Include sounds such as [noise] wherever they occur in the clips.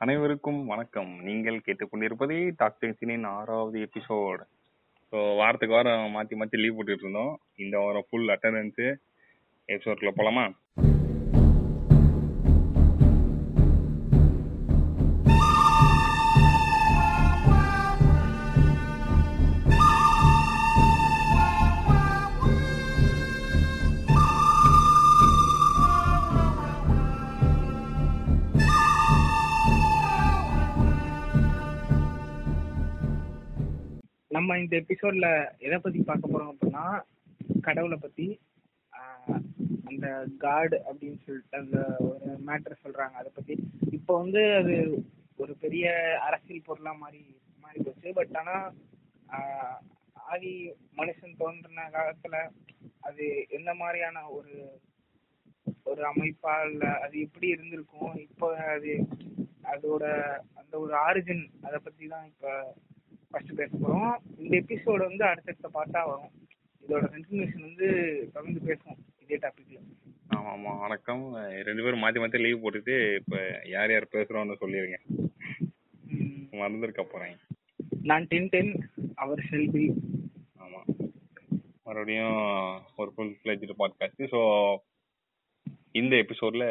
அனைவருக்கும் வணக்கம். நீங்கள் கேட்டுக்கொண்டிருப்பதே டாக்டர் சினின் ஆறாவது எபிசோட் ஸோ வாரத்துக்கு வாரம் மாற்றி மாற்றி லீவ் போட்டுட்டு இருந்தோம். இந்த வாரம் ஃபுல் அட்டண்டன்ஸு எபிசோட்ல போலாமா? நம்ம இந்த எபிசோட்ல எதை பத்தி பார்க்க போறோம் அப்படின்னா கடவுளை பத்தி அந்த காடு அப்படின்னு சொல்லிட்டு அந்த ஒரு மேட்டர் சொல்றாங்க. அதை பத்தி இப்போ வந்து அது ஒரு பெரிய அரசியல் பொருளா மாறி மாறி போச்சு. பட் ஆனா ஆதி மனுஷன் தோன்றின காலத்துல அது எந்த மாதிரியான ஒரு ஒரு அமைப்பா இல்ல அது எப்படி இருந்திருக்கும்? இப்போ அது அதோட அந்த ஒரு ஆரிஜின் அதை பத்தி தான் இப்ப ஃபர்ஸ்ட் பேச போறோம். இந்த எபிசோடு வந்து அடுத்தடுத்த பாட்டா வரும். இதோட கண்டினியூஷன் வந்து தொடர்ந்து பேசுவோம் இதே டாபிக்ல ஆமாம் ஆமாம் வணக்கம். ரெண்டு பேரும் மாற்றி மாற்றி லீவ் போட்டுட்டு இப்போ யார் யார் பேசுகிறோன்னு சொல்லிடுங்க மறந்துருக்க போகிறேன் நான் டென் டென் அவர் செல்வி. ஆமாம் மறுபடியும் ஒரு ஃபுல் ஃப்ளெஜ்டு பாட்காஸ்ட் ஸோ இந்த எபிசோட்ல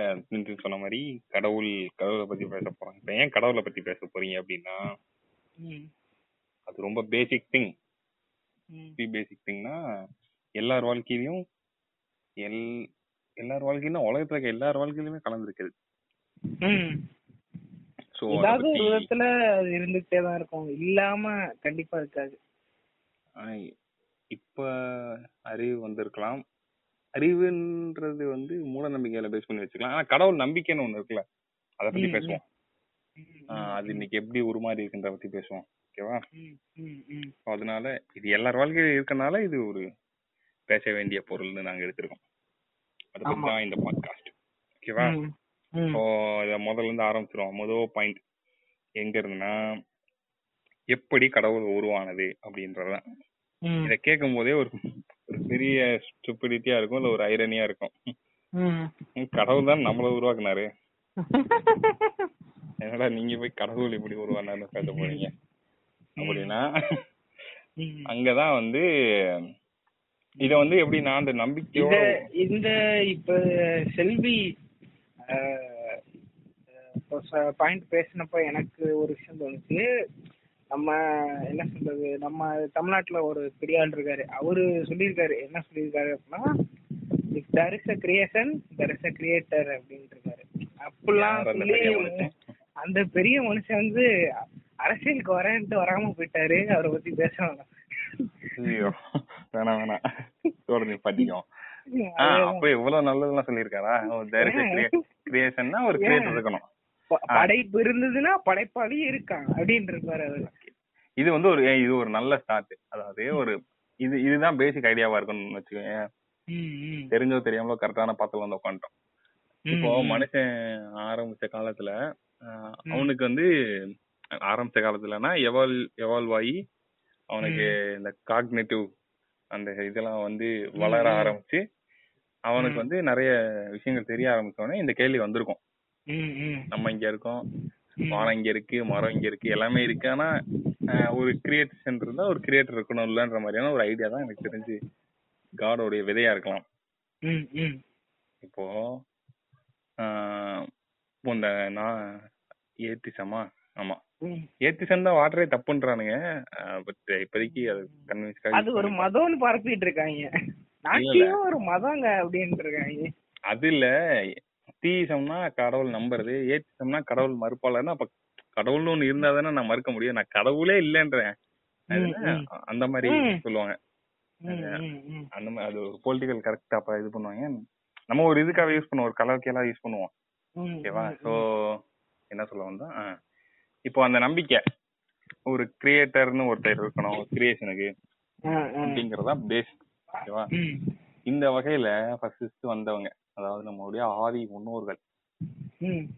சொன்ன மாதிரி கடவுள் கடவுளை பத்தி பேச போறாங்க இப்போ ஏன் கடவுளை பத்தி பேச போறீங்க அப்படின்னா அது ரொம்ப பேசிக் திங் பேசிக் திங்னா எல்லார் வாழ்க்கையிலும் எல் எல்லார் வாழ்க்கையிலும் உலகத்துல இருக்க எல்லார் வாழ்க்கையிலுமே கலந்துருக்குது ஸோ ஏதாவது ஒரு விதத்துல அது இருந்துகிட்டே தான் இருக்கும். இல்லாம கண்டிப்பா இருக்காது. இப்ப அறிவு வந்திருக்கலாம். அறிவுன்றது வந்து மூட நம்பிக்கையில பேஸ் பண்ணி வச்சுக்கலாம். ஆனா கடவுள் நம்பிக்கைன்னு ஒண்ணு இருக்குல்ல அதை பத்தி. பேசுவோம். அது இன்னைக்கு எப்படி உருமாறி இருக்குன்றத பத்தி பேசுவோம். ஓகேவா? அதனால இது எல்லார் வாழ்க்கையிலும் இருக்கனால இது ஒரு பேச வேண்டிய பொருள்னு நாங்க எடுத்திருக்கோம். அதை. தான் இந்த பாட்காஸ்ட் ஓகேவா. ஸோ இதை முதல்ல இருந்து ஆரம்பிச்சிருவோம். முதல் பாயிண்ட் எங்க இருந்துன்னா எப்படி கடவுள் உருவானது அப்படின்றதுதான். ம், இதை கேட்கும் போதே ஒரு ஒரு பெரிய ஸ்டூபிடிட்டியா இருக்கும் இல்ல ஒரு ஐரனியா இருக்கும். கடவுள் தான் நம்மள உருவாக்குனாரு. என்னடா நீங்க போய் கடவுள் இப்படி உருவானாருன்னு பேச போறீங்க? அப்படின்னா. அங்கதான் வந்து இத வந்து எப்படின்னா அந்த நம்பிக்கையோட இந்த இப்ப செல்வி பாயிண்ட் பேசினப்ப எனக்கு ஒரு விஷயம் தோணுச்சு நம்ம என்ன சொல்றது நம்ம தமிழ்நாட்டுல ஒரு பெரிய ஆள் இருக்காரு அவரு சொல்லியிருக்காரு என்ன சொல்லியிருக்காரு அப்படின்னா if there is a creation there is a creator அப்படின்னு இருக்காரு அப்படிலாம் சொல்லி? அந்த பெரிய மனுஷன் வந்து அரசியலுக்கு வரேன்ட்டு வராம போயிட்டாரு அவரை பத்தி பேசணும். ஐயோ வேணாம் வேணாம் தொடர்ந்து படிக்கும் ஆஹ் அப்ப இவ்வளவு நல்லதெல்லாம் சொல்லியிருக்காரா? கிரியேஷன்னா ஒரு கிரியேட்டர் இருக்கணும். படைப்பு இருந்ததுன்னா படைப்பாளி இருக்கான் அப்படின்னு இருப்பாரு அவரு. இது வந்து ஒரு இது ஒரு நல்ல ஸ்டார்ட் அதாவது ஒரு இது இதுதான் பேசிக் ஐடியாவா இருக்கும்னு வச்சுக்கோங்க. தெரிஞ்சோ தெரியாமலோ கரெக்டான பாத்துல வந்து உட்காந்துட்டோம் இப்போ மனுஷன் ஆரம்பிச்ச காலத்துல அவனுக்கு வந்து ஆரம்பிச்ச காலத்துலனா எவால் எவால்வ் ஆகி அவனுக்கு இந்த காக்னேட்டிவ் அந்த இதெல்லாம் வந்து வளர. ஆரம்பிச்சு அவனுக்கு. வந்து நிறைய விஷயங்கள் தெரிய ஆரம்பிச்சோடனே இந்த கேள்வி வந்திருக்கும். நம்ம இங்க இருக்கோம். வானம் இங்க இருக்கு மரம் இங்க இருக்கு எல்லாமே இருக்கு ஆனா ஒரு கிரியேஷன் இருந்தா ஒரு கிரியேட்டர் இருக்கணும் இல்லன்ற மாதிரியான ஒரு ஐடியா தான் எனக்கு தெரிஞ்சு காடோடைய விதையா இருக்கலாம் இப்போ இந்த நான் ஏத்திசமா ஆமா ம். ஏத்திசம் தான் வாட்டரே தப்புன்றானுங்க. பட் இப்போதைக்கு அது கன்வின்ஸ் அது ஒரு மதம்னு பரப்பிட்டு இருக்காங்க. நாட்டியம் ஒரு மதங்க அப்படின்ட்டு இருக்காங்க. அது இல்ல. தீசம்னா கடவுள் நம்புறது ஏத்திசம்னா கடவுள் மறுப்பாளர்னா அப்ப கடவுள்னு ஒண்ணு இருந்தா தானே நான் மறுக்க முடியும். நான் கடவுளே இல்லைன்றேன். அது ம், என்ன? ம். அந்த மாதிரி ம். சொல்லுவாங்க. ம், ம், ம். அந்த மாதிரி அது ஒரு பொலிட்டிக்கல் கரெக்டா அப்ப இது பண்ணுவாங்க. நம்ம ஒரு இதுக்காக யூஸ் பண்ணுவோம். ஒரு கலர்க்கியெல்லாம் யூஸ் பண்ணுவோம். ம், ஓகேவா ம், சோ என்ன சொல்ல வந்தா. இப்போ அந்த நம்பிக்கை. ஒரு கிரியேட்டர்னு ஒருத்தர் இருக்கணும் கிரியேஷனுக்கு. அப்படிங்கறதா பேஸ் ஓகேவா? இந்த வகையில ஃபர்ஸ்ட் வந்தவங்க அதாவது நம்மளுடைய ஆதி முன்னோர்கள்.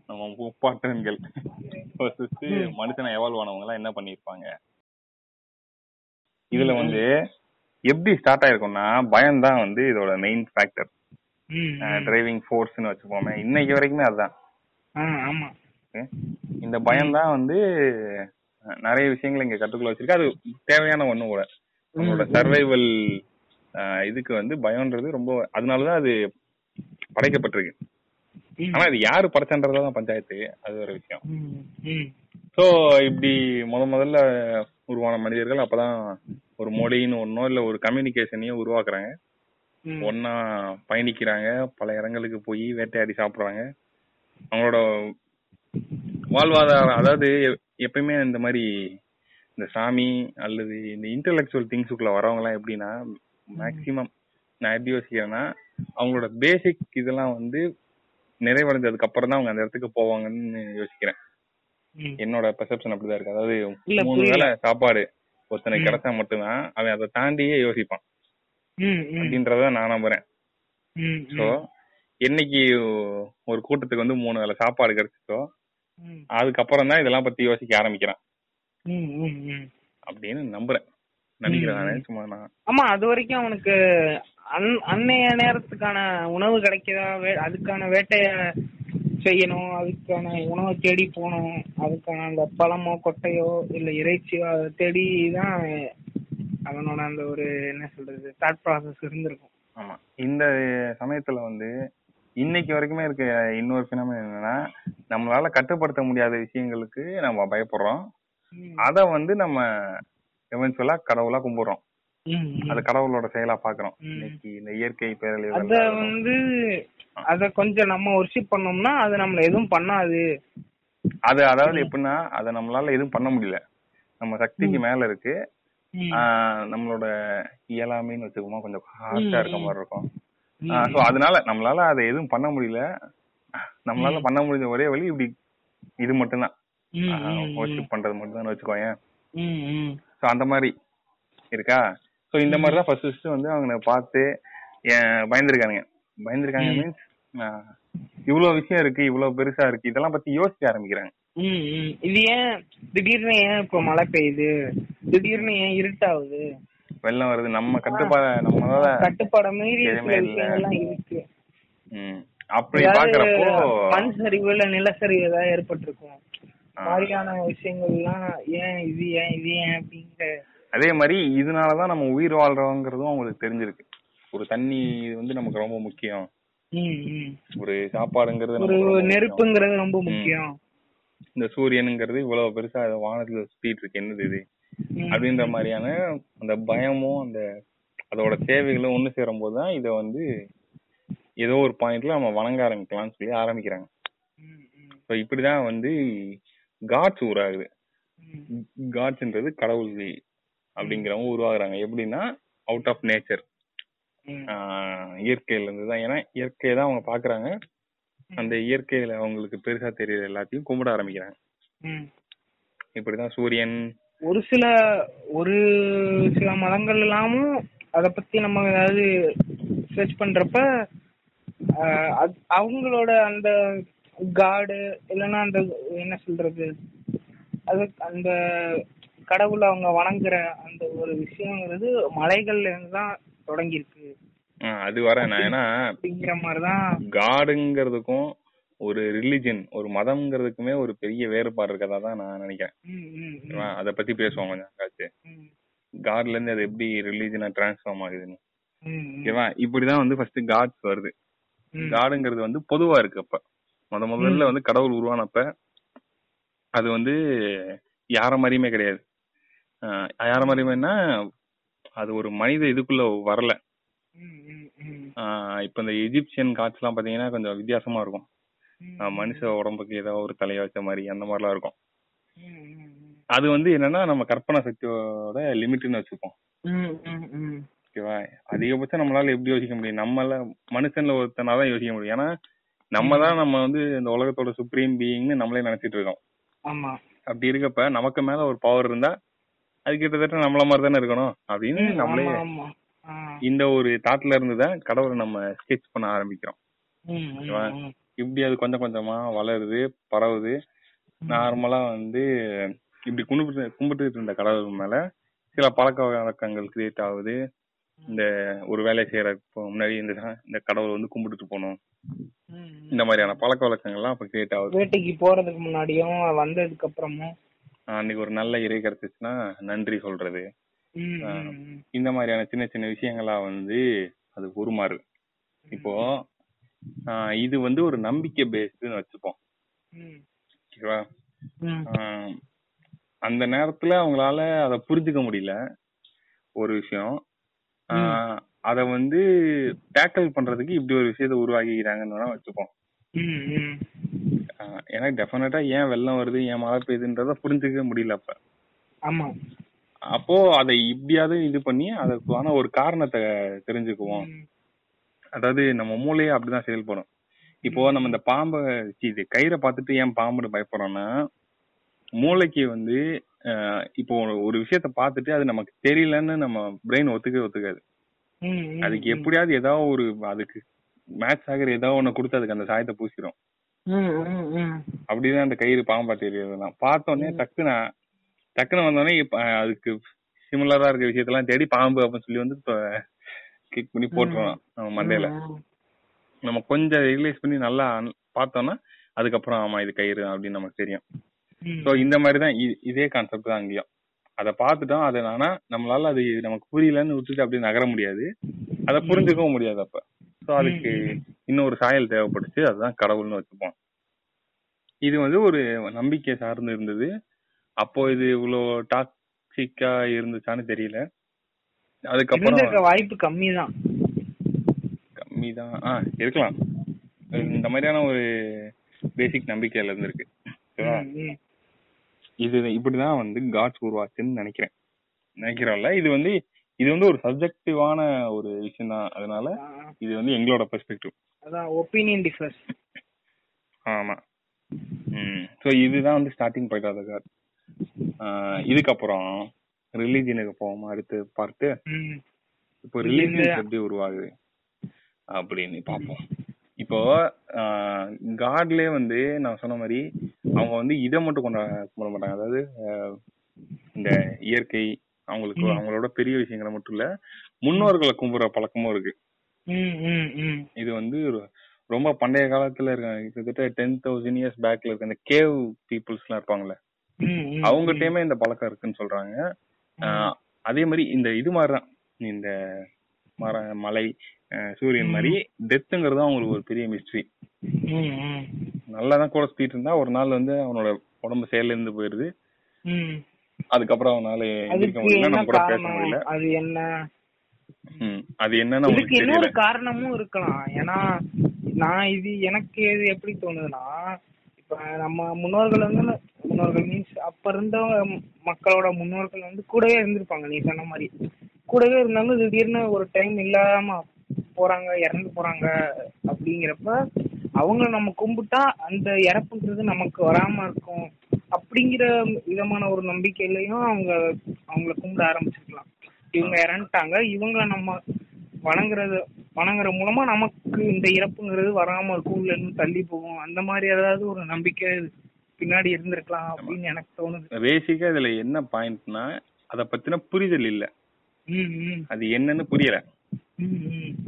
நம்ம முப்பாட்டன்கள் ஃபர்ஸ்ட். மனுஷனை எவால்வ் ஆனவங்க எல்லாம் என்ன பண்ணிருப்பாங்க இதுல வந்து எப்படி ஸ்டார்ட் ஆயிருக்கும்னா பயம் தான் வந்து இதோட மெயின் ஃபேக்டர். டிரைவிங் ஃபோர்ஸ்னு வச்சுப்போமே இன்னைக்கு வரைக்குமே அதுதான். ஆமா. இருக்கு. இந்த பயம் தான் வந்து நிறைய விஷயங்களை இங்க கற்றுக்கொள்ள வச்சிருக்கு. அது தேவையான ஒண்ணு கூட. நம்மளோட சர்வைவல் இதுக்கு வந்து பயம்ன்றது ரொம்ப அதனாலதான் அது படைக்கப்பட்டிருக்கு. ஆனா இது யாரு படைச்சன்றதுதான் பஞ்சாயத்து அது ஒரு விஷயம். சோ இப்படி முத முதல்ல உருவான மனிதர்கள் அப்பதான் ஒரு மொழின்னு ஒன்னோ இல்ல ஒரு கம்யூனிகேஷனையும் உருவாக்குறாங்க. ஒன்னா பயணிக்கிறாங்க. பல இடங்களுக்கு போய் வேட்டையாடி சாப்பிடுறாங்க. அவங்களோட வாழ்வாதாரம் அதாவது எப்பயுமே இந்த மாதிரி இந்த சாமி அல்லது இந்த இன்டெலெக்சுவல் திங்ஸுக்குள்ள வரவங்க எல்லாம் எப்படின்னா மேக்சிமம் நான் எப்படி யோசிக்கிறேன்னா அவங்களோட பேசிக் இதெல்லாம் வந்து நிறைவடைஞ்சதுக்கு அப்புறம் தான் அவங்க அந்த இடத்துக்கு போவாங்கன்னு யோசிக்கிறேன். என்னோட பெர்செப்ஷன் அப்படிதான் இருக்கு அதாவது மூணு. வேளை சாப்பாடு ஒருத்தனுக்கு. கிடைச்சா மட்டும்தான் அவன் அதை தாண்டியே யோசிப்பான். அப்படின்றத நான் நம்புறேன் ம். என்னைக்கு ஒரு கூட்டத்துக்கு வந்து மூணு வேளை சாப்பாடு கிடைச்சிச்சோ ம். அதுக்கப்புறம் தான் இதெல்லாம் பத்தி யோசிக்க ஆரம்பிக்கிறான். அப்படின்னு நம்புறேன். நினைக்கிறேன் சும்மா நான். ஆமா அது வரைக்கும் அவனுக்கு அன் அன்னைய நேரத்துக்கான உணவு கிடைக்குதா? அதுக்கான வேட்டைய செய்யணும் அதுக்கான உணவை தேடி போகணும் அதுக்கான அந்த பழமோ கொட்டையோ இல்ல இறைச்சியோ அதை தேடி தான் அவனோட அந்த ஒரு என்ன சொல்றது தாட் ப்ராசஸ் இருந்திருக்கும். ஆமா. இந்த சமயத்துல வந்து இன்னைக்கு வரைக்குமே இருக்க இன்னொரு பினமே என்னன்னா நம்மளால கட்டுப்படுத்த முடியாத விஷயங்களுக்கு நம்ம பயப்படுறோம். அத வந்து நம்ம எவென்ச்சுவலா கடவுளா கும்பிடுறோம். அது கடவுளோட செயலா பாக்குறோம். இன்னைக்கு இந்த இயற்கை அத பேரழிவு வந்து அத கொஞ்சம் நம்ம ஒர்ஷிப் பண்ணோம்னா அது நம்மள எதுவும் பண்ணாது. அது அதாவது எப்படின்னா அதை நம்மளால எதுவும் பண்ண முடியல. நம்ம சக்திக்கு மேல இருக்கு. நம்மளோட இயலாமைன்னு வச்சுக்கோமா கொஞ்சம் ஹார்ஷா இருக்க மாதிரி இருக்கும். சோ அதனால நம்மளால அதை எதுவும் பண்ண முடியல. நம்மளால பண்ண முடிஞ்ச ஒரே வழி இப்படி இது மட்டும்தான். ஒர்ஷிப் பண்றது மட்டும்தான் ம். சோ அந்த மாதிரி இருக்கா? சோ இந்த மாதிரி தான் ஃபர்ஸ்ட் ஃபர்ஸ்ட் வந்து அவங்க பார்த்து பயந்துருக்கானுங்க. பயந்துருக்காங்க. மீன்ஸ் இவ்வளவு விஷயம் இருக்கு இவ்வளவு பெருசா இருக்கு இதெல்லாம் பத்தி யோசிக்க ஆரம்பிக்கிறாங்க. இது ஏன் திடீர்னு ஏன் இப்போ மழை பெய்யுது? திடீர்னு ஏன் இருட்டாகுது? வெள்ளம் வருது நம்ம கட்டுப்பாட நம்மளால கட்டுப்பாட மீறி. விஷயங்கள்லாம் இருக்கு அப்படி பாக்குறப்போ மண் சரிவு இல்ல நிலச்சரிவு ஏதாவது ஏற்பட்டிருக்கும். மாதிரியான விஷயங்கள்லாம் ஏன் இது ஏன் இது ஏன் அப்படிங்கிற அதே மாதிரி இதனாலதான் நம்ம உயிர் வாழ்றோங்கிறதும் அவங்களுக்கு தெரிஞ்சிருக்கு ஒரு தண்ணி வந்து நமக்கு ரொம்ப முக்கியம். ஒரு சாப்பாடுங்கிறது ஒரு. நெருப்புங்கிறது ரொம்ப முக்கியம் இந்த சூரியனுங்கிறது இவ்வளவு பெருசா வானத்துல சுத்திட்டு இருக்கு என்னது இது. அப்படின்ற மாதிரியான அந்த பயமும் அந்த அதோட தேவைகளும் ஒண்ணு சேரும் போதுதான் இத வந்து ஏதோ ஒரு பாயிண்ட்ல நம்ம வணங்க ஆரம்பிக்கலாம்னு சொல்லி ஆரம்பிக்கிறாங்க. ஸோ இப்படிதான் வந்து காட்ஸ் உருவாகுது. காட்ஸ்ன்றது கடவுள் அப்படிங்கிறவங்க உருவாகுறாங்க. எப்படின்னா அவுட் ஆஃப் நேச்சர். இயற்கையில இருந்து தான். ஏன்னா இயற்கையை தான் அவங்க பாக்குறாங்க. அந்த இயற்கையில அவங்களுக்கு பெருசா தெரியற எல்லாத்தையும் கும்பிட ஆரம்பிக்கிறாங்க. இப்படிதான் சூரியன் ஒரு சில ஒரு சில மதங்கள் எல்லாமும் அத பத்தி நம்ம ஏதாவது சர்ச் பண்றப்ப அவங்களோட அந்த காடு இல்லைன்னா அந்த என்ன சொல்றது அது அந்த கடவுளை அவங்க வணங்குற அந்த ஒரு விஷயங்கிறது மலைகள்ல இருந்து தான் தொடங்கியிருக்கு. அது வர நான். ஏன்னா அப்படிங்கிற மாதிரிதான். காடுங்கிறதுக்கும் ஒரு ரிலிஜன் ஒரு மதம்ங்கிறதுக்குமே ஒரு பெரிய வேறுபாடு இருக்கதா தான் நான் நினைக்கிறேன்? அத பத்தி பேசுவோம் கொஞ்சம் காச்சு காட்ல இருந்து அது எப்படி ரிலீஜனா டிரான்ஸ்ஃபார்ம் ஆகுதுன்னு. ஓகேவா இப்படிதான் வந்து ஃபர்ஸ்ட் காட்ஸ் வருது. காடுங்கிறது வந்து பொதுவா இருக்கு அப்ப. முத முதல்ல வந்து கடவுள் உருவானப்ப அது வந்து யார மாதிரியுமே கிடையாது. யார மாதிரியுமேனா அது ஒரு மனித இதுக்குள்ள வரல. இப்ப இந்த எஜிப்சியன் காட்ஸ் எல்லாம் பாத்தீங்கன்னா கொஞ்சம் வித்தியாசமா இருக்கும். மனுஷ உடம்புக்கு ஏதோ ஒரு தலைய வச்ச மாதிரி அந்த மாதிரிலாம் இருக்கும். அது வந்து என்னன்னா நம்ம கற்பனை சக்தியோட லிமிட்னு வச்சுப்போம். ஓகேவா? அதிகபட்சம் நம்மளால எப்படி யோசிக்க முடியும்? நம்மள மனுஷன்ல ஒருத்தனாதான் யோசிக்க முடியும். ஏன்னா நம்ம தான் நம்ம வந்து இந்த உலகத்தோட சுப்ரீம் பீயிங்னு நம்மளே நினைச்சிட்டு இருக்கோம். ஆமா. அப்படி இருக்கப்ப நமக்கு மேல ஒரு பவர் இருந்தா அது கிட்டத்தட்ட நம்மள மாதிரி தானே இருக்கணும்? அப்படின்னு நம்மளே. இந்த ஒரு தாட்ல இருந்து தான் கடவுளை நம்ம ஸ்கெட்ச் பண்ண ஆரம்பிக்கிறோம். இப்படி அது கொஞ்சம் கொஞ்சமா வளருது பரவுது. நார்மலா வந்து இப்படி கும்பிட்டு கும்பிட்டு இருந்த கடவுள் மேல சில பழக்க வழக்கங்கள் கிரியேட் ஆகுது. இந்த ஒரு வேலையை செய்யறதுக்கு முன்னாடி இந்த இந்த கடவுளை வந்து கும்பிட்டுட்டு போகணும் ம், இந்த மாதிரியான பழக்க வழக்கங்கள்லாம் அப்ப கிரியேட் ஆகுது. வேட்டைக்கு போறதுக்கு முன்னாடியும் வந்ததுக்கு அப்புறமும். அன்னைக்கு ஒரு நல்ல இறை கிடைச்சிச்சுன்னா நன்றி சொல்றது. இந்த மாதிரியான சின்ன சின்ன விஷயங்களா வந்து அது உருமாறுது இப்போ இது வந்து ஒரு நம்பிக்கை பேஸ்டுன்னு வச்சுப்போம். ஓகேவா? அந்த நேரத்துல அவங்களால அதை புரிஞ்சுக்க முடியல. ஒரு விஷயம். அத வந்து டேக்கிள் பண்றதுக்கு இப்படி ஒரு விஷயத்த உருவாக்கிக்கிறாங்கன்னு வச்சுப்போம். ஏன்னா டெஃபினட்டா ஏன் வெள்ளம் வருது ஏன் மழை பெய்யுதுன்றத புரிஞ்சுக்க முடியல அப்ப. ஆமா. அப்போ அதை இப்படியாவது இது பண்ணி அதுக்கான ஒரு காரணத்தை தெரிஞ்சுக்குவோம். அதாவது நம்ம மூளையே அப்படிதான் செயல்படும் இப்போ நம்ம இந்த பாம்பை இது கயிறை பார்த்துட்டு ஏன் பாம்புன்னு பயப்படுறோம்னா மூளைக்கு வந்து இப்போ ஒரு- விஷயத்த பார்த்துட்டு அது நமக்கு தெரியலன்னு நம்ம பிரெயின் ஒத்துக்கவே ஒத்துக்காது. அதுக்கு எப்படியாவது ஏதாவது ஒரு அதுக்கு மேட்ச் ஆகிற ஏதாவது ஒண்ணு கொடுத்து அதுக்கு அந்த சாயத்தை பூசிடும். அப்படிதான் அந்த கயிறு பாம்பா தெரியறதுலாம் பார்த்தோன்னே டக்குன்னு டக்குன்னு வந்தோடனே அதுக்கு சிமிலரா இருக்க விஷயத்தெல்லாம் தேடி பாம்பு அப்படின்னு சொல்லி வந்து கிளிக் பண்ணி போட்டுருவோம் நம்ம மண்டையில. நம்ம கொஞ்சம் ரியலைஸ் பண்ணி நல்லா பார்த்தோம்னா அதுக்கப்புறம் ஆமா இது கயிறு அப்படின்னு நமக்கு தெரியும். ஸோ இந்த மாதிரி தான் இதே கான்செப்ட் தான் அங்கேயும். அதை பார்த்துட்டோம் அதை ஆனா நம்மளால அது நமக்கு புரியலன்னு விட்டுட்டு அப்படியே நகர முடியாது. அதை புரிஞ்சுக்கவும் முடியாது அப்ப. ஸோ அதுக்கு இன்னொரு சாயல் தேவைப்பட்டுச்சு அதுதான் கடவுள்னு வச்சுப்போம். இது வந்து ஒரு நம்பிக்கை சார்ந்து இருந்தது. அப்போ இது இவ்வளோ டாக்ஸிக்கா இருந்துச்சான்னு தெரியல. அதுக்கப்புறம் இருந்திருக்க வாய்ப்பு கம்மி தான் கம்மி தான் ஆ இருக்கலாம். இந்த மாதிரியான ஒரு பேசிக் நம்பிக்கையில இருந்திருக்கு? இது இப்படிதான் வந்து காட்ஸ் உருவாச்சுன்னு நினைக்கிறேன். நினைக்கிறோம்ல இது வந்து இது வந்து ஒரு சப்ஜெக்டிவான ஒரு விஷயம் தான் அதனால இது வந்து எங்களோட பெர்ஸ்பெக்டிவ் அதான் ஒப்பீனியன் டிஃபர்ஸ் ஆமா. ம். ஸோ இதுதான் வந்து ஸ்டார்டிங் பாயிண்ட் ஆஃப் இதுக்கப்புறம் ரிலீஜனுக்கு போவோம்? அடுத்து பார்த்து இப்போ ரிலீஜியன்ஸ் எப்படி உருவாகுது? அப்படின்னு பார்ப்போம். இப்போ காட்லயே வந்து நான் சொன்ன மாதிரி அவங்க வந்து இதை மட்டும் கொண்டா கும்பிட மாட்டாங்க. அதாவது இந்த இயற்கை அவங்களுக்கு. அவங்களோட பெரிய விஷயங்களை மட்டும் இல்ல முன்னோர்களை கும்பிடுற பழக்கமும் இருக்கு. இது வந்து ரொம்ப பண்டைய காலத்துல இருக்காங்க கிட்டத்தட்ட டென் தௌசண்ட் இயர்ஸ் பேக்ல இருக்க இந்த கேவ் பீப்புள்ஸ் எல்லாம் இருப்பாங்கல்ல? ம், ம், அவங்ககிட்டயுமே இந்த பழக்கம் இருக்குன்னு சொல்றாங்க. அதே மாதிரி இந்த இது மாதிரிதான் இந்த மர மலை சூரியன் மாதிரி டெத்துங்கிறது அவங்களுக்கு ஒரு பெரிய மிஸ்ட்ரி நல்லா தான் கூட சுத்திட்டு இருந்தா ஒரு நாள் வந்து அவனோட உடம்பு செயல்ல இருந்து போயிருது. அதுக்கப்புறம் அவனால எந்திரிக்க முடியல நம்ம கூட பேச முடியல. அது என்ன? அது என்னன்னு இதுக்கு இன்னொரு காரணமும் இருக்கலாம். ஏன்னா நான் இது எனக்கு இது எப்படி தோணுதுன்னா இப்ப நம்ம முன்னோர்கள் வந்து முன்னோர்கள் மீன்ஸ் மக்களோட முன்னோர்கள் வந்து கூடவே இருந்திருப்பாங்க. நீ சொன்ன மாதிரி. கூடவே இருந்தாலும் திடீர்னு ஒரு டைம் இல்லாம போறாங்க இறந்து போறாங்க அப்படிங்கிறப்ப அவங்க நம்ம கும்பிட்டா அந்த இறப்புங்கிறது நமக்கு வராம இருக்கும் அப்படிங்கிற விதமான ஒரு நம்பிக்கையிலையும் அவங்க அவங்கள கும்பிட ஆரம்பிச்சிருக்கலாம். இவங்க இறந்துட்டாங்க. இவங்கள நம்ம வணங்குறது வணங்குற மூலமா நமக்கு இந்த இறப்புங்கிறது வராம இருக்கும் இல்லைன்னு தள்ளி போகும். அந்த மாதிரி ஏதாவது ஒரு நம்பிக்கை பின்னாடி இருந்திருக்கலாம் அப்படின்னு எனக்கு தோணுது. பேசிக்கா இதுல என்ன பாயிண்ட்னா அத பத்தின புரிதல் இல்ல. அது என்னன்னு புரியல.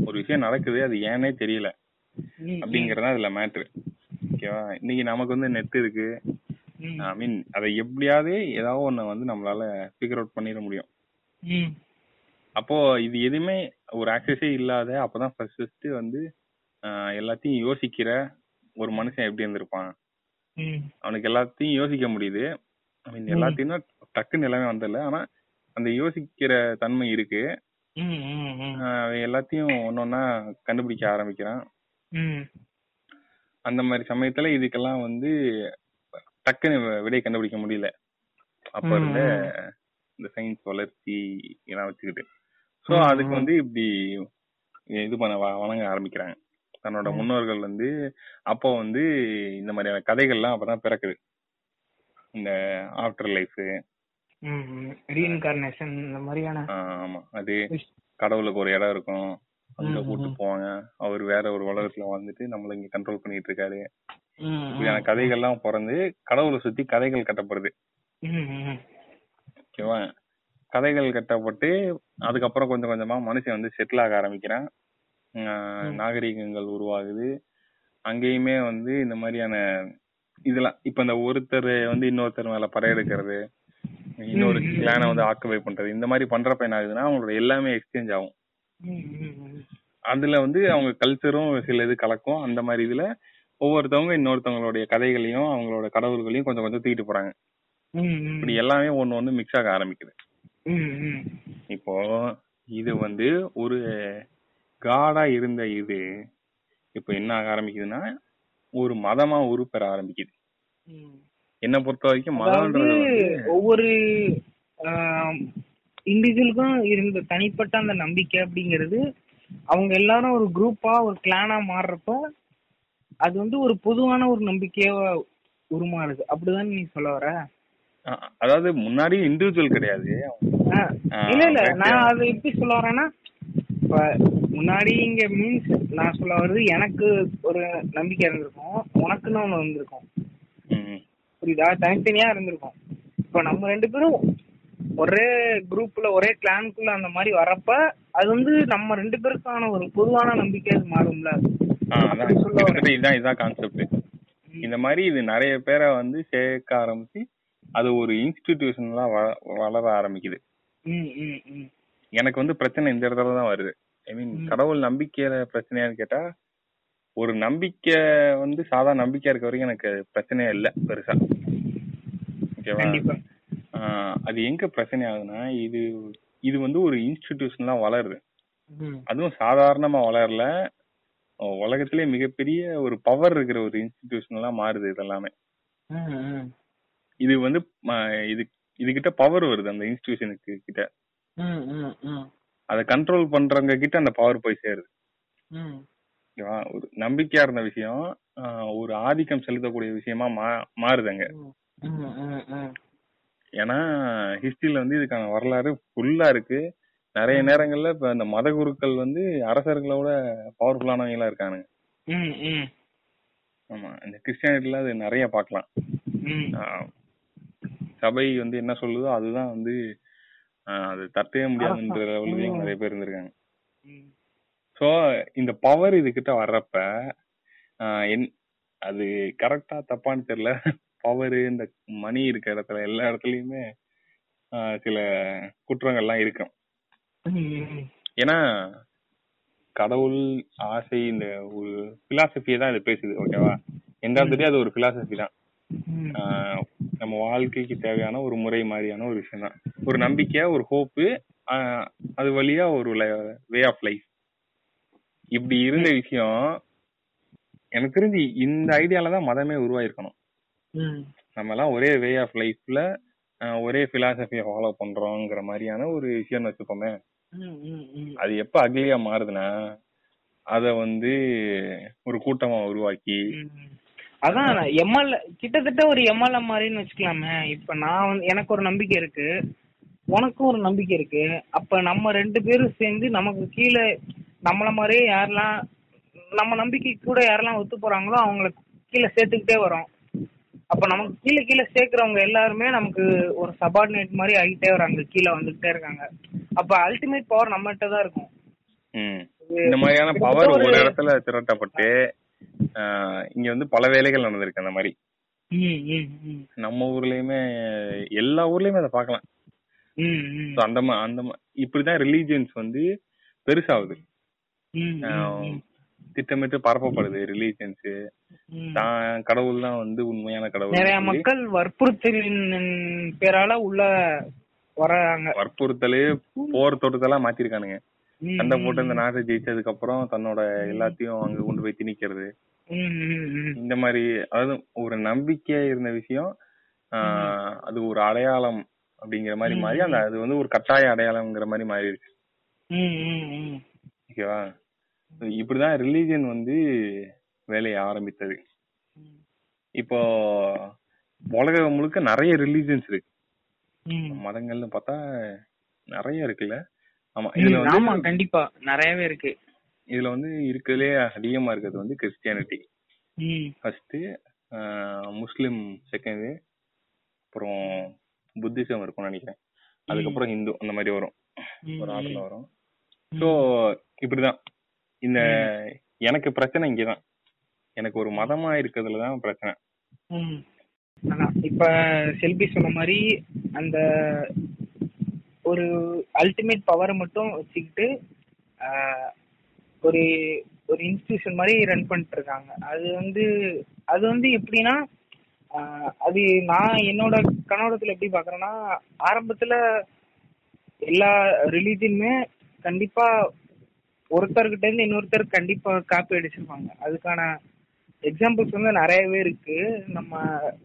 ஒரு விஷயம் நடக்குது அது ஏனே தெரியல. அப்படிங்கறதா இதுல மேட்ரு ஓகேவா இன்னைக்கு நமக்கு வந்து நெட் இருக்கு. ஐ மீன் அதை எப்படியாவது ஏதாவது ஒண்ணு வந்து நம்மளால ஃபிகர் அவுட் பண்ணிட முடியும். அப்போ இது எதுவுமே ஒரு ஆக்சஸே இல்லாத அப்பதான் ஃபர்ஸ்ட் ஃபர்ஸ்ட் வந்து எல்லாத்தையும் யோசிக்கிற ஒரு மனுஷன் எப்படி இருந்திருப்பான்? அவனுக்கு எல்லாத்தையும் யோசிக்க முடியுது. ஐ மீன் எல்லாத்தையும் டக்குன்னு எல்லாமே வந்தல ஆனா அந்த யோசிக்கிற தன்மை இருக்கு. எல்லாத்தையும் ஒன்னொன்னா கண்டுபிடிக்க ஆரம்பிக்கிறான். அந்த மாதிரி சமயத்துல இதுக்கெல்லாம் வந்து டக்குன்னு விடை கண்டுபிடிக்க முடியல. அப்ப இருந்த இந்த சயின்ஸ் வளர்ச்சி எல்லாம் வச்சுக்கிட்டு. சோ ம், அதுக்கு வந்து இப்படி இது பண்ண வணங்க ஆரம்பிக்கிறாங்க. தன்னோட முன்னோர்கள் வந்து அப்போ வந்து இந்த மாதிரியான கதைகள்லாம் அப்பதான் பிறக்குது. இந்த ஆஃப்டர் லைஃப் reincarnation இந்த மாதிரியான ஆமா. அது கடவுளுக்கு ஒரு இடம் இருக்கும். அங்க கூட்டு. போவாங்க. அவர் வேற ஒரு உலகத்துல வந்துட்டு நம்மள இங்க கண்ட்ரோல் பண்ணிட்டு இருக்காரு இப்படியான கதைகள்லாம் பிறந்து கடவுளை சுத்தி கதைகள் கட்டப்படுது. ஓகேவா? கதைகள் கட்டப்பட்டு அதுக்கப்புறம் கொஞ்சம் கொஞ்சமா மனுஷன் வந்து செட்டில் ஆக ஆரம்பிக்கிறான். ம். நாகரிகங்கள் உருவாகுது. அங்கேயுமே வந்து இந்த மாதிரியான இதெல்லாம் இப்ப இந்த ஒருத்தர் வந்து இன்னொருத்தர் மேல படையெடுக்கிறது இன்னொரு ம், ம், கிளானை ம். வந்து ஆக்குபை பண்றது இந்த மாதிரி பண்றப்ப என்ன ஆகுதுன்னா அவங்களோட எல்லாமே எக்ஸ்சேஞ்ச் ஆகும். ம், ம், ம். அதுல வந்து அவங்க கல்ச்சரும் சில இது கலக்கும். அந்த மாதிரி இதுல ஒவ்வொருத்தவங்க இன்னொருத்தவங்களுடைய கதைகளையும் அவங்களோட கடவுள்களையும் கொஞ்சம் கொஞ்சம் தூக்கிட்டு போறாங்க. ம், ம். இப்படி எல்லாமே ஒண்ணு ஒண்ணு மிக்ஸ் ஆக ஆரம்பிக்குது. ம், ம். இப்போ இது வந்து ஒரு காடா இருந்த இது இப்போ என்ன ஆக ஆரம்பிக்குதுன்னா ஒரு மதமா உருப்பெற ஆரம்பிக்குது. என்ன பொறுத்த வரைக்கும் மதம்ன்றது ஒவ்வொரு இண்டிவிஜுவலுக்கும் இருந்த தனிப்பட்ட அந்த நம்பிக்கை அப்படிங்கிறது அவங்க எல்லாரும் ஒரு குரூப்பா ஒரு கிளானா மாறுறப்ப அது வந்து ஒரு பொதுவான ஒரு நம்பிக்கையா உருமாறுது அப்படிதான் நீ சொல்ல வர அதாவது முன்னாடி இண்டிவிஜுவல் கிடையாது இல்ல இல்ல. நான் அது எப்படி சொல்ல வரேன்னா இப்ப முன்னாடி இங்க மீன்ஸ் நான் சொல்ல வர்றது எனக்கு ஒரு நம்பிக்கை இருந்திருக்கும். உனக்குன்னு ஒண்ணு இருந்திருக்கும். புரியுதா? தனித்தனியா இருந்திருக்கும். இப்ப நம்ம ரெண்டு பேரும் ஒரே குரூப்ல ஒரே கிளானுக்குள்ள அந்த மாதிரி வரப்ப அது வந்து நம்ம ரெண்டு பேருக்கான ஒரு பொதுவான நம்பிக்கை அது மாறும்ல. இதுதான் இதுதான் கான்செப்ட் இந்த மாதிரி இது நிறைய பேரை வந்து சேர்க்க ஆரம்பிச்சு அது ஒரு இன்ஸ்டிடியூஷன்லா வளர ஆரம்பிக்குது. எனக்கு வந்து பிரச்சனை இந்த இடத்துல தான் வருது. ஐ மீன். கடவுள் நம்பிக்கையில பிரச்சனையான்னு கேட்டா ஒரு நம்பிக்கை வந்து சாதா நம்பிக்கையா இருக்க வரைக்கும் எனக்கு பிரச்சனையே இல்லை பெருசா. ஓகேவா அது எங்க பிரச்சனை ஆகுதுன்னா இது இது வந்து ஒரு இன்ஸ்டிடியூஷன்லா வளருது. அதுவும் சாதாரணமா வளரல. உலகத்திலே மிகப்பெரிய ஒரு பவர் இருக்கிற ஒரு இன்ஸ்டிடியூஷன்லாம் மாறுது இதெல்லாமே. ம் ம். இது வந்து இது இதுகிட்ட பவர் வருது அந்த இன்ஸ்டிடியூஷனுக்கு கிட்ட. அதை கண்ட்ரோல் பண்றவங்க கிட்ட அந்த பவர் போய் சேருது. ஓகேவா? ஒரு நம்பிக்கையா இருந்த விஷயம் ஒரு ஆதிக்கம் செலுத்தக்கூடிய விஷயமா மா மாறுதுங்க. ஏன்னா ஹிஸ்டரியில வந்து இதுக்கான வரலாறு ஃபுல்லா இருக்கு. நிறைய நேரங்கள்ல இப்ப இந்த மத குருக்கள் வந்து அரசர்களோட பவர்ஃபுல்லானவங்களா இருக்கானுங்க. ஆமா இந்த கிறிஸ்டியானிட்டில அது நிறைய பார்க்கலாம். சபை வந்து என்ன சொல்லுதோ அதுதான் வந்து அது தட்டவே முடியாதுன்ற. லெவலுக்கு. நிறைய பேர் இருந்திருக்காங்க. சோ இந்த பவர் இதுகிட்ட வர்றப்ப என்- அது கரெக்டா தப்பான்னு தெரியல. பவர் இந்த மணி இருக்க இடத்துல எல்லா இடத்துலயுமே சில குற்றங்கள்லாம் இருக்கும். ஏன்னா கடவுள் ஆசை இந்த ஒரு பிலாசபியை தான் இது பேசுது ஓகேவா எந்த அது ஒரு பிலாசபி தான். நம்ம வாழ்க்கைக்கு தேவையான ஒரு முறை மாதிரியான ஒரு விஷயம் தான் ஒரு நம்பிக்கை ஒரு ஹோப்பு அது வழியா ஒரு வே ஆஃப் லைஃப் இப்படி இருந்த விஷயம் எனக்கு தெரிஞ்சு இந்த ஐடியால தான் மதமே உருவாயிருக்கணும். நம்ம எல்லாம் ஒரே வே ஆஃப் லைஃப்ல ஒரே பிலாசபியை ஃபாலோ பண்றோங்கிற மாதிரியான ஒரு விஷயம்னு வச்சுப்போமே அது எப்ப அக்லியா மாறுதுன்னா அத வந்து ஒரு கூட்டமா உருவாக்கி. அதான் எம்எல்ஏ கிட்டத்தட்ட ஒரு எம்எல்ஏ மாதிரின்னு வச்சுக்கலாமே. இப்ப நான் வந்து எனக்கு ஒரு நம்பிக்கை இருக்கு. உனக்கும் ஒரு நம்பிக்கை இருக்கு. அப்ப நம்ம ரெண்டு பேரும் சேர்ந்து நமக்கு கீழே நம்மள மாதிரியே யாரெல்லாம் நம்ம நம்பிக்கை கூட யாரெல்லாம் ஒத்து போறாங்களோ அவங்கள கீழே சேர்த்துக்கிட்டே வரோம். அப்ப நமக்கு கீழே கீழே சேர்க்கிறவங்க எல்லாருமே நமக்கு ஒரு சபார்டினேட் மாதிரி ஆகிட்டே வராங்க. கீழே வந்துகிட்டே இருக்காங்க. அப்ப அல்டிமேட் பவர் நம்மகிட்ட தான் இருக்கும். இந்த மாதிரியான பவர் ஒரு இடத்துல திரட்டப்பட்டு இங்க வந்து பல வேலைகள் நடந்திருக்கு அந்த மாதிரி. நம்ம ஊர்லயுமே எல்லா ஊர்லயுமே அதை பார்க்கலாம் ம் ம். So அந்த அந்த இப்படிதான் ரிலீஜியன்ஸ் வந்து பெருசாகுது. திட்டமிட்டு பரப்பப்படுது ரிலீஜியன்ஸ். தான் கடவுள் தான் வந்து உண்மையான கடவுள் நிறைய மக்கள் வற்புறுத்தலின் பேரால உள்ள வராங்க. வற்புறுத்தலு போர் தோட்டத்தெல்லாம் மாத்திருக்கானுங்க. சண்டை போட்டு இந்த நாட்டை ஜெயிச்சதுக்கு அப்புறம் தன்னோட எல்லாத்தையும் அங்க கொண்டு போய் திணிக்கிறது. இந்த மாதிரி அதாவது ஒரு நம்பிக்கையா இருந்த விஷயம். அது ஒரு அடையாளம் அப்படிங்கிற மாதிரி மாறி அந்த அது வந்து ஒரு கட்டாய அடையாளம்ங்கிற மாதிரி மாறிடுச்சு. ஓகேவா? இப்படிதான் ரிலீஜன் வந்து வேலையை ஆரம்பித்தது. இப்போ உலகம் முழுக்க நிறைய ரிலீஜன்ஸ் இருக்கு. மதங்கள்னு பார்த்தா நிறைய இருக்குல்ல? ஆமா இதுல ஆமா கண்டிப்பா. நிறையவே இருக்கு. இதுல வந்து இருக்கிறதுலே அதிகமா இருக்கிறது வந்து கிறிஸ்டியானிட்டி ஃபர்ஸ்ட் முஸ்லிம் செகண்ட் அப்புறம் புத்திசம் இருக்கும்னு நினைக்கிறேன். அதுக்கப்புறம் ஹிந்து அந்த மாதிரி வரும். ஒரு. ஆர்டர்ல வரும். ஸோ இப்படிதான். இந்த எனக்கு பிரச்சனை இங்கதான். எனக்கு ஒரு மதமா இருக்கிறதுல தான் பிரச்சனை. இப்ப செல்பி சொன்ன மாதிரி அந்த ஒரு அல்டிமேட் பவரை மட்டும் வச்சுக்கிட்டு ஒரு ஒரு இன்ஸ்டிடியூஷன் மாதிரி ரன் பண்ணிட்டு இருக்காங்க அது வந்து அது வந்து எப்படின்னா அது நான் என்னோட கண்ணோடத்துல எப்படி பாக்குறேன்னா ஆரம்பத்துல எல்லா ரிலீஜியனுமே கண்டிப்பா ஒருத்தர்கிட்ட இருந்து இன்னொருத்தர் கண்டிப்பா காப்பி அடிச்சிருப்பாங்க. அதுக்கான எக்ஸாம்பிள்ஸ் வந்து நிறையவே இருக்கு. நம்ம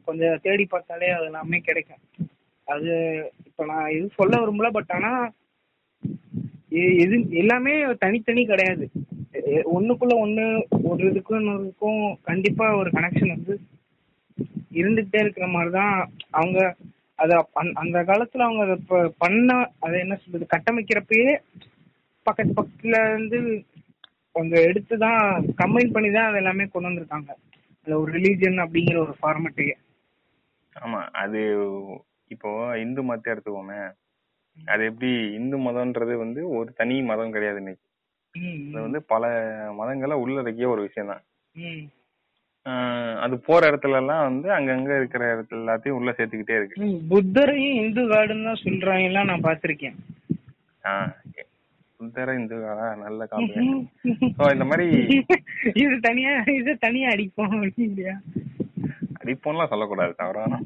கொஞ்சம் தேடி பார்த்தாலே அது எல்லாமே கிடைக்கும். அது இப்போ நான் இது சொல்ல விரும்பல பட் ஆனா எ- எது எல்லாமே தனித்தனி கிடையாது. ஒண்ணுக்குள்ள ஒண்ணு ஒரு இதுக்கும் இன்னொருக்கும் கண்டிப்பா ஒரு கனெக்ஷன் வந்து இருந்துகிட்டே இருக்கிற மாதிரி தான் அவங்க அத அந்த காலத்துல அவங்க அதை பண்ண அதை என்ன சொல்றது கட்டமைக்கிறப்பயே பக்கத்து பக்கத்துல இருந்து அவங்க எடுத்து தான் கம்பைன் பண்ணி தான் அது எல்லாமே கொண்டு வந்திருக்காங்க. அந்த ஒரு ரிலீஜியன் அப்படிங்கிற ஒரு ஃபார்மட்டையே ஆமா அது இப்போ இந்து மத்த எடுத்துக்கோமே. அது எப்படி இந்து மதம்ன்றது வந்து ஒரு தனி மதம் கிடையாது இன்னைக்கு. அது வந்து பல மதங்களை உள்ளடக்கிய ஒரு விஷயம் தான் அது போற இடத்துல எல்லாம் வந்து அங்கங்க இருக்கிற இடத்துல எல்லாத்தையும் உள்ள சேர்த்துக்கிட்டே இருக்கு. புத்தரையும் இந்து காடுன்னு தான் சொல்றாங்க எல்லாம் நான் பார்த்திருக்கேன். ஆஹ் புத்தர இந்து காடா நல்ல காப்பி. இந்த மாதிரி இது தனியா இது தனியா அடிப்போம் இல்லையா அடிப்போம்லாம் சொல்லக்கூடாது தவறான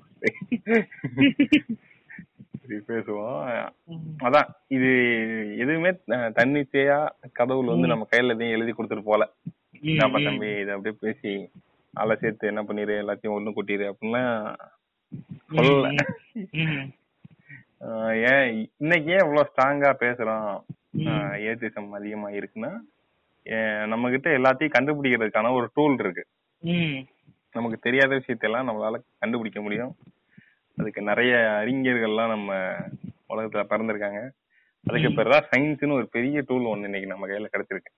பேசுவோம். அதான் இது எதுவுமே தன்னிச்சையா கடவுள் வந்து நம்ம கையில எதையும் எழுதி கொடுத்துட்டு போல என்னப்பா தம்பி இதை அப்படியே பேசி ஆளை சேர்த்து என்ன பண்ணிரு எல்லாத்தையும் ஒண்ணு கொட்டிரு அப்படின்லாம் சொல்லல. ஏன் இன்னைக்கு ஏன் இவ்வளவு ஸ்ட்ராங்கா பேசுறோம்? ஏத்திசம் அதிகமா இருக்குன்னா நம்ம கிட்ட எல்லாத்தையும் கண்டுபிடிக்கிறதுக்கான ஒரு டூல் இருக்கு. நமக்கு தெரியாத விஷயத்தெல்லாம் நம்மளால கண்டுபிடிக்க முடியும். அதுக்கு நிறைய அறிஞர்கள்லாம் நம்ம உலகத்துல பிறந்திருக்காங்க அதுக்கு பேர் தான் சயின்ஸ்னு ஒரு பெரிய டூல் ஒண்ணு இன்னைக்கு நம்ம கையில கிடைச்சிருக்கு.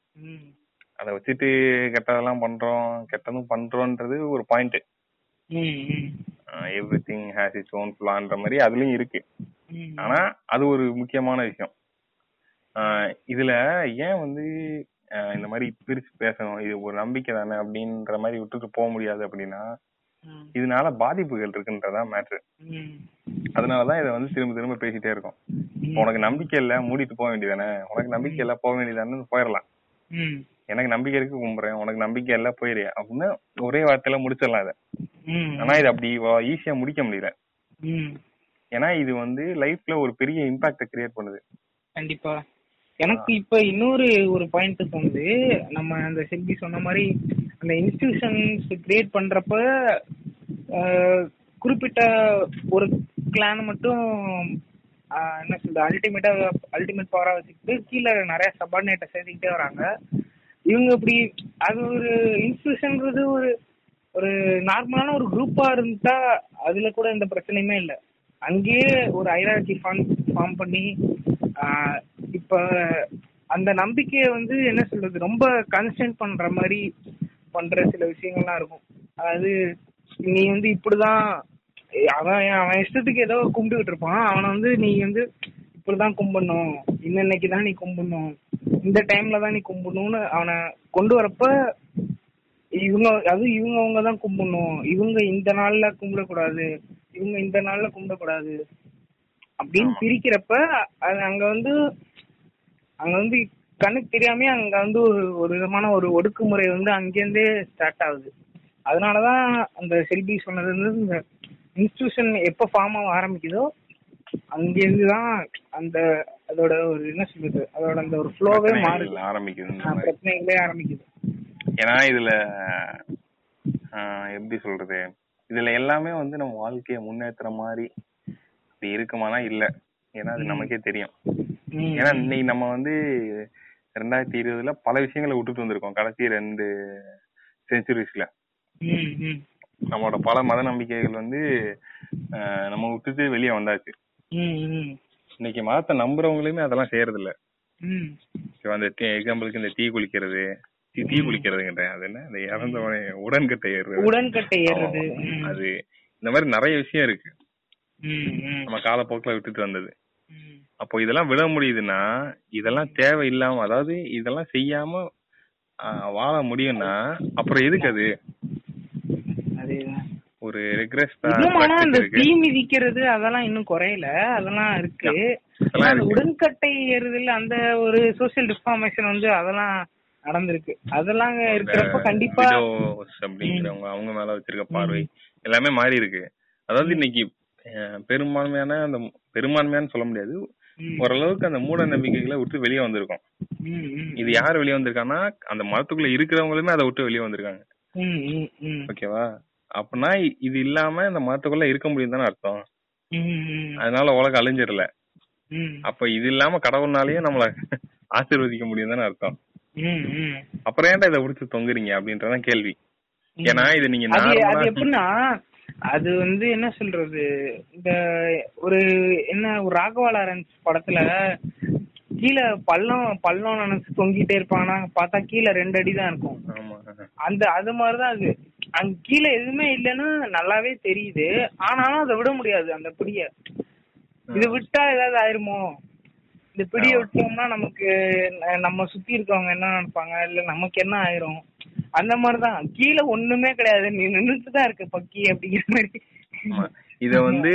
அதை வச்சுட்டு கெட்டதெல்லாம் பண்றோம் கெட்டதும் பண்றோன்றது ஒரு point. Everything has its own பிளான்ற மாதிரி அதுலயும் இருக்கு. ஆனா அது ஒரு முக்கியமான விஷயம் இதுல ஏன் வந்து இந்த மாதிரி பிரிச்சு பேசணும் இது ஒரு நம்பிக்கை தானே அப்படின்ற மாதிரி விட்டுட்டு போக முடியாது அப்படின்னா. இதனால பாதிப்புகள் இருக்குன்றதான் மேட்ரு. அதனாலதான் இதை வந்து திரும்ப திரும்ப பேசிட்டே இருக்கோம். உனக்கு நம்பிக்கை இல்ல மூடிட்டு போக வேண்டியதானே? உனக்கு நம்பிக்கை இல்ல போக வேண்டியதானு? போயிடலாம். எனக்கு நம்பிக்கை இருக்கு கும்புறேன். உனக்கு நம்பிக்கை இல்ல போயிரு அப்படின்னு ஒரே வார்த்தையில முடிச்சிடலாம் இதை. ஆனா இது அப்படி ஈஸியா முடிக்க முடியல. ஏன்னா இது வந்து லைஃப்ல ஒரு பெரிய இம்பாக்ட கிரியேட் பண்ணுது. கண்டிப்பா. எனக்கு இப்ப இன்னொரு ஒரு பாயிண்ட் தோணுது. நம்ம அந்த செல்வி சொன்ன மாதிரி அந்த இன்ஸ்டிடியூஷன்ஸ் கிரியேட் பண்றப்ப குறிப்பிட்ட ஒரு கிளான் மட்டும் என்ன சொல்றது அல்டிமேட்டா அல்டிமேட் பவரா வச்சுக்கிட்டு கீழே நிறைய சபார்டினேட்டை சேர்த்துக்கிட்டே வராங்க. இவங்க இப்படி அது ஒரு இன்ஸ்டிடியூஷன்ன்றது ஒரு ஒரு நார்மலான ஒரு குரூப்பா இருந்தா அதுல கூட எந்த பிரச்சனையுமே இல்லை. அங்கேயே ஒரு ஐராட்சி ஃபார்ம் ஃபார்ம் பண்ணி இப்ப அந்த நம்பிக்கையை வந்து என்ன சொல்றது ரொம்ப கன்ஸ்டன்ட் பண்ற மாதிரி பண்ற சில விஷயங்கள்லாம் இருக்கும். அதாவது நீ வந்து இப்படிதான் அவன் அவன் இஷ்டத்துக்கு ஏதோ கும்பிட்டுக்கிட்டு இருப்பான். அவனை வந்து நீ வந்து இப்படிதான் கும்பிடணும். இன்னன்னைக்கு தான் நீ கும்பிடணும். இந்த டைம்ல தான் நீ கும்பிடணும்னு அவனை கொண்டு வரப்ப இவங்க அது இவங்க அவங்க தான் கும்பிடணும். இவங்க இந்த நாள்ல கும்பிடக்கூடாது. இவங்க இந்த நாள்ல கும்பிடக்கூடாது. அப்படின்னு பிரிக்கிறப்ப அது அங்க வந்து அங்க வந்து கண்ணுக்கு தெரியாம அங்க வந்து ஒரு ஒரு விதமான ஒரு ஒடுக்குமுறை வந்து அங்கேருந்தே ஸ்டார்ட் ஆகுது. அதனாலதான் அந்த செல்பி சொன்னது வந்து இந்த இன்ஸ்டிடியூஷன் எப்போ ஃபார்ம் ஆக ஆரம்பிக்குதோ அங்கேருந்து தான் அந்த அதோட ஒரு என்ன சொல்றது அதோட அந்த ஒரு ஃப்ளோவே மாறுது. ஆரம்பிக்குது. பிரச்சனைகளே ஆரம்பிக்குது. ஏன்னா இதுல எப்படி சொல்றது இதுல எல்லாமே வந்து நம்ம வாழ்க்கைய முன்னேத்துற மாதிரி இப்படி இருக்குமானா இல்ல. ஏன்னா அது நமக்கே தெரியும். ஏன்னா இன்னைக்கு நம்ம வந்து ரெண்டாயிரத்தி இருபதுல பல விஷயங்களை விட்டுட்டு வந்திருக்கோம். கடைசி ரெண்டு செஞ்சுரிஸ்ல. நம்மளோட பல மத நம்பிக்கைகள் வந்து நம்ம விட்டுட்டு வெளியே வந்தாச்சு. இன்னைக்கு மதத்தை நம்புறவங்களுமே அதெல்லாம் செய்யறது இல்ல அந்த எக்ஸாம்பிளுக்கு இந்த தீ குளிக்கிறது தீ குளிக்கிறதுங்கிட்ட அது என்ன? இந்த இறந்தவனை உடன்கட்டை ஏறுறது. உடன்கட்டை ஏறுறது. அது இந்த மாதிரி நிறைய விஷயம் இருக்கு. நம்ம காலப்போக்கில் விட்டுட்டு வந்தது. அப்போ இதெல்லாம் விட முடியுதுன்னா இதெல்லாம் தேவையில்லாம அதாவது இதெல்லாம் செய்யாம வாழ முடியும்னா அப்புறம் எதுக்கு அது? ஒரு ரெக்ரெஸ் ஆனா இந்த தீ மிதிக்கிறது அதெல்லாம் இன்னும் குறையல. அதெல்லாம் இருக்கு. உடன்கட்டை ஏறுதல் அந்த ஒரு சோசியல் டிஃபார்மேஷன் வந்து அதெல்லாம் நடந்திருக்கு. அதெல்லாம் இருக்கிறப்ப கண்டிப்பா அப்படிங்கிறவங்க அவங்க மேல வச்சிருக்க பார்வை எல்லாமே மாறி இருக்கு. அதாவது இன்னைக்கு பெரும்பான்மையான அந்த பெரும்பான்மையான்னு சொல்ல முடியாது. ஓரளவுக்கு அந்த மூட நம்பிக்கைகளை விட்டு வெளியே வந்திருக்கோம். இது யார் வெளியே வந்திருக்காங்கன்னா அந்த மதத்துக்குள்ள இருக்கிறவங்களுமே அதை விட்டு வெளியே வந்திருக்காங்க. ஓகேவா? அப்படின்னா இது இல்லாம இந்த மதத்துக்குள்ள இருக்க முடியும் தானே அர்த்தம். அதனால உலகம் அழிஞ்சிடல. அப்ப இது இல்லாம கடவுள்னாலயே நம்மள [laughs] ஆசீர்வதிக்க முடியும் தானே அர்த்தம். அப்புறம் ஏன்டா இதை பிடிச்சி தொங்குறீங்க அப்படின்றதான் கேள்வி. ஏன்னா இது நீங்க எப்படின்னா அது வந்து என்ன சொல்றது? இந்த ஒரு என்ன ஒரு ராகவா லாரன்ஸ் படத்துல கீழே பள்ளம் பள்ளம் நினைச்சு தொங்கிட்டே இருப்பாங்கன்னா பார்த்தா கீழே ரெண்டு அடி தான் இருக்கும். ஆமா அந்த அது மாதிரிதான் அது. அங்க கீழே எதுவுமே இல்லைன்னு நல்லாவே தெரியுது. ஆனாலும் அதை விட முடியாது அந்த பிடிய. இதை விட்டா ஏதாவது ஆயிருமோ? இந்த பிடிய. விட்டோம்னா நமக்கு நம்ம சுத்தி இருக்கவங்க என்ன நினைப்பாங்க? இல்ல நமக்கு என்ன ஆயிரும்? அந்த மாதிரிதான். கீழே ஒண்ணுமே கிடையாது. நீ நின்னுட்டு தான் இருக்க பக்கி அப்படிங்கிற மாதிரி. இத வந்து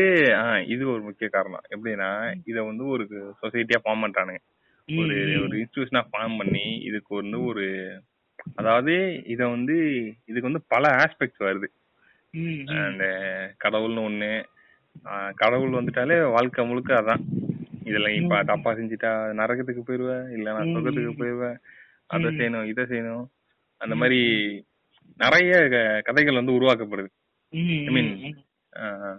இது ஒரு முக்கிய காரணம். எப்படின்னா இத வந்து ஒரு சொசைட்டியா ஃபார்ம் பண்றானுங்க. ஒரு ஒரு இன்ஸ்டிடியூஷனா ஃபார்ம் பண்ணி இதுக்கு வந்து ஒரு அதாவது இத வந்து இதுக்கு வந்து பல ஆஸ்பெக்ட்ஸ் வருது. அந்த கடவுள்னு ஒண்ணு கடவுள் வந்துட்டாலே வாழ்க்கை முழுக்க அதான். இதுல இப்ப தப்பா செஞ்சுட்டா நரகத்துக்கு போயிருவேன் இல்ல நான் சொர்க்கத்துக்கு போயிருவேன் அதை செய்யணும் இதை செய்யணும். அந்த மாதிரி நிறைய கதைகள் வந்து உருவாக்கப்படுது. ம், I mean, ம், ஆஹ்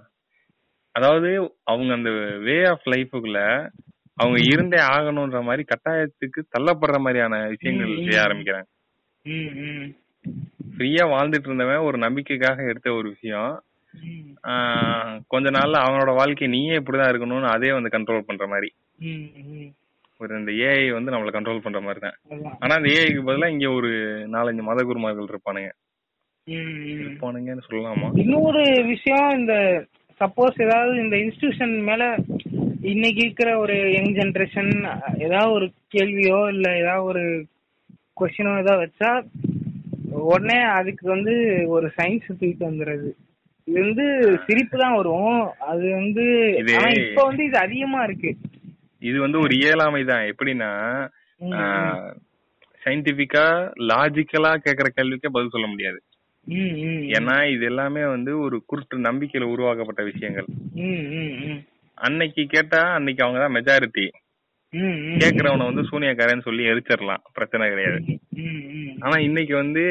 அதாவது அவங்க அந்த வே ஆஃப் லைஃபுக்குள்ள அவங்க இருந்தே ஆகணும்ன்ற மாதிரி கட்டாயத்துக்கு தள்ளப்படுற மாதிரியான விஷயங்கள் செய்ய. ஆரம்பிக்கிறாங்க. ஃப்ரீயா வாழ்ந்துட்டு இருந்தவன் ஒரு நம்பிக்கைக்காக எடுத்த ஒரு விஷயம். கொஞ்ச நாள்ல அவனோட வாழ்க்கை நீயே இப்படிதான் இருக்கணும்னு அதே வந்து கண்ட்ரோல் பண்ற மாதிரி. ஒரு இந்த ஏஐ வந்து நம்மள கண்ட்ரோல் பண்ற மாதிரி தான். ஆனா அந்த ஏஐக்கு பதிலா இங்க ஒரு நாலஞ்சு மத குருமார்கள் இருப்பானுங்க. இருப்பானுங்கன்னு சொல்லலாமா? இன்னொரு விஷயம் இந்த சப்போஸ் ஏதாவது இந்த இன்ஸ்டிடியூஷன் மேல இன்னைக்கு இருக்கிற ஒரு யங் ஜெனரேஷன் ஏதாவது ஒரு கேள்வியோ இல்ல ஏதாவது ஒரு கொஸ்டினோ ஏதாவது வச்சா உடனே அதுக்கு வந்து ஒரு சயின்ஸ் தூக்கிட்டு வந்துடுறது இது வந்து சிரிப்பு தான் வரும். அது வந்து ஆனா இப்ப வந்து இது அதிகமா இருக்கு. இது வந்து ஒரு இயலாமை தான். எப்படின்னா சயின்டிபிக்கா லாஜிக்கலா கேக்குற கேள்விக்கே பதில் சொல்ல முடியாது. ஏன்னா இது எல்லாமே வந்து ஒரு குருட்டு நம்பிக்கையில உருவாக்கப்பட்ட விஷயங்கள். அன்னைக்கு கேட்டா அன்னைக்கு அவங்க தான் மெஜாரிட்டி கேக்குறவனை வந்து சூனியக்காரன்னு சொல்லி எரிச்சிடலாம். பிரச்சனை கிடையாது. ஆனா இன்னைக்கு வந்து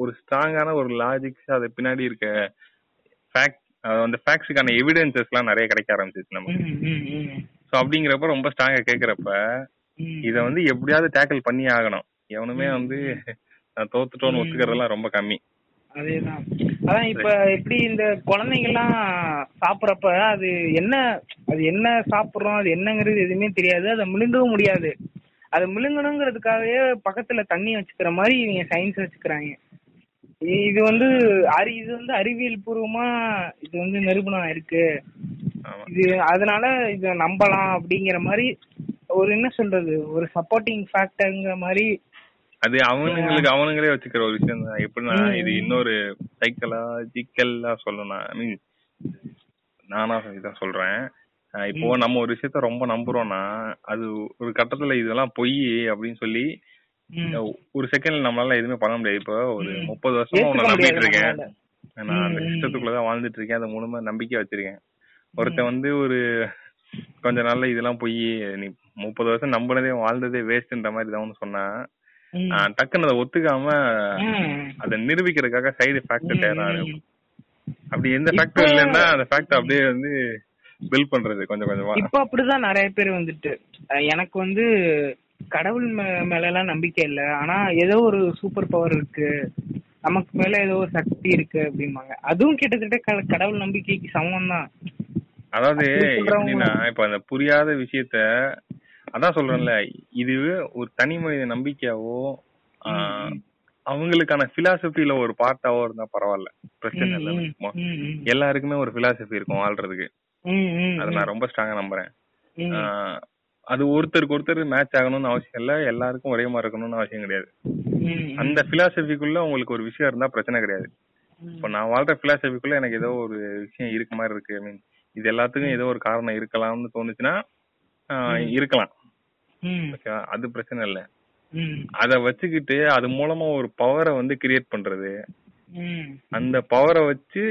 ஒரு ஸ்ட்ராங்கான ஒரு லாஜிக்ஸ் அது பின்னாடி இருக்க ஃபேக்ட் அந்த ஃபேக்ட்ஸுக்கான எவிடன்சஸ் எல்லாம் நிறைய கிடைக்க ஆரம்பிச்சிச்சு நம்ம சோ அப்படிங்கிறப்ப ரொம்ப ஸ்ட்ராங்கா கேக்குறப்ப. இத வந்து எப்படியாவது டேக்கிள் பண்ணி ஆகணும். எவனுமே வந்து நான் தோத்துட்டோன்னு ஒத்துக்கிறதெல்லாம் ரொம்ப கம்மி. அதேதான். அதான் இப்ப எப்படி இந்த குழந்தைங்க எல்லாம் சாப்பிடறப்ப அது என்ன அது என்ன சாப்பிடுறோம் அது என்னங்கிறது எதுவுமே தெரியாது. அதை முழுங்கவும் முடியாது. அதை முழுங்கணுங்கிறதுக்காகவே பக்கத்துல தண்ணி வச்சுக்கிற மாதிரி இவங்க சயின்ஸ் வச்சுக்கிறாங்க. இது வந்து அறி இது வந்து அறிவியல் பூர்வமா இது வந்து நிரூபணம் இருக்கு இது அதனால இத நம்பலாம் அப்படிங்கிற மாதிரி ஒரு என்ன சொல்றது ஒரு சப்போர்ட்டிங் ஃபேக்டர்ங்கிற மாதிரி அது அவனுங்களுக்கு அவனுங்களே வச்சுக்கிற ஒரு விஷயம் தான். எப்படின்னா இது இன்னொரு சைக்கலாஜிக்கலா சொல்லணும் ஐ மீன் நானா இதான் சொல்றேன். இப்போ நம்ம ஒரு விஷயத்த ரொம்ப நம்புறோம்னா அது ஒரு கட்டத்துல இதெல்லாம் பொய் அப்படின்னு சொல்லி. ஒரு செகண்ட்ல நம்மளால எதுவுமே பண்ண முடியாது. இப்போ ஒரு. முப்பது வருஷமா உன்னை நம்பிட்டு இருக்கேன். நான் அந்த. சிஸ்டத்துக்குள்ளதான் வாழ்ந்துட்டு இருக்கேன். அதை மூலமா நம்பிக்கை வச்சிருக்கேன். ஒருத்தன் வந்து ஒரு கொஞ்ச நாள்ல இதெல்லாம் போய் நீ முப்பது வருஷம் நம்பினதே வாழ்ந்ததே வேஸ்ட்ன்ற மாதிரி தான் சொன்னா. டக்குன்னு அதை ஒத்துக்காம. அதை நிரூபிக்கிறதுக்காக சைடு ஃபேக்டர் தேடுறாரு ம். அப்படி எந்த ஃபேக்டர் இல்லைன்னா அந்த ஃபேக்டர் அப்படியே வந்து பில் பண்றது கொஞ்சம் கொஞ்சமா. இப்ப அப்படிதான் நிறைய பேர் வந்துட்டு. எனக்கு வந்து கடவுள் மேல எல்லாம் நம்பிக்கை இல்ல. ஆனா ஏதோ ஒரு சூப்பர் பவர் இருக்கு. நமக்கு மேல ஏதோ ஒரு சக்தி இருக்கு அப்படிம்பாங்க. அதுவும் கிட்டத்தட்ட கடவுள் நம்பிக்கைக்கு சமம் தான் அதாவது எப்படின்னா இப்ப அந்த புரியாத விஷயத்த அதான் சொல்றேன்ல இது ஒரு தனி மனித நம்பிக்கையாவோ அவங்களுக்கான பிலாசபில ஒரு பார்ட்டாவோ இருந்தா பரவாயில்ல. பிரச்சனை இல்லை எல்லாருக்குமே ஒரு பிலாசபி இருக்கும் வாழ்றதுக்கு. அதை நான் ரொம்ப ஸ்ட்ராங்கா நம்புறேன். அது ஒருத்தருக்கு ஒருத்தர் மேட்ச் ஆகணும்னு அவசியம் இல்ல எல்லாருக்கும் ஒரே மாதிரி இருக்கணும்னு அவசியம் கிடையாது. அந்த பிலாசபிக்குள்ள உங்களுக்கு ஒரு விஷயம் இருந்தா பிரச்சனை கிடையாது. இப்ப நான் வாழ்ற பிலாசபிக்குள்ள எனக்கு ஏதோ ஒரு விஷயம் இருக்க மாதிரி இருக்கு ஐ மீன் இது எல்லாத்துக்கும் ஏதோ ஒரு காரணம் இருக்கலாம்னு தோணுச்சுன்னா. இருக்கலாம். அது பிரச்சனை இல்ல. அத வச்சுக்கிட்டு அது மூலமா ஒரு பவரை வந்து கிரியேட் பண்றது. அந்த பவரை வச்சு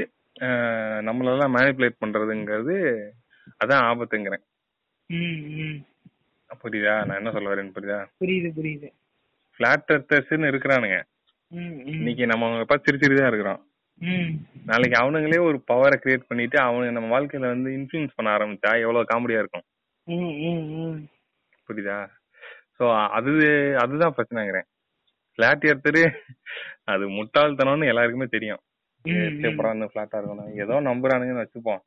நம்மளெல்லாம் மேனிப்புலேட் பண்றதுங்கிறது அதான் ஆபத்துங்கிறேன். புரியுதா? நான் என்ன சொல்ல வரேன்னு புரியுதா? புரியுது புரியுது. பிளாட் இருக்கிறானுங்க. இன்னைக்கு நம்ம பார்த்து சிரிச்சிட்டு தான் இருக்கிறோம். நாளைக்கு அவனுங்களே ஒரு பவரை கிரியேட் பண்ணிட்டு அவனுங்க நம்ம வாழ்க்கையில வந்து இன்ஃபுளுன்ஸ் பண்ண ஆரம்பிச்சா எவ்வளவு காமெடியா இருக்கும். புரியுதா? சோ அது அதுதான் பிரச்சனைங்கிறேன். பிளாட் எர்த்தரு அது முட்டாள்தனம்னு எல்லாருக்குமே தெரியும். பிளாட்டா இருக்கணும் ஏதோ நம்புறானுங்கன்னு வச்சுப்போம்.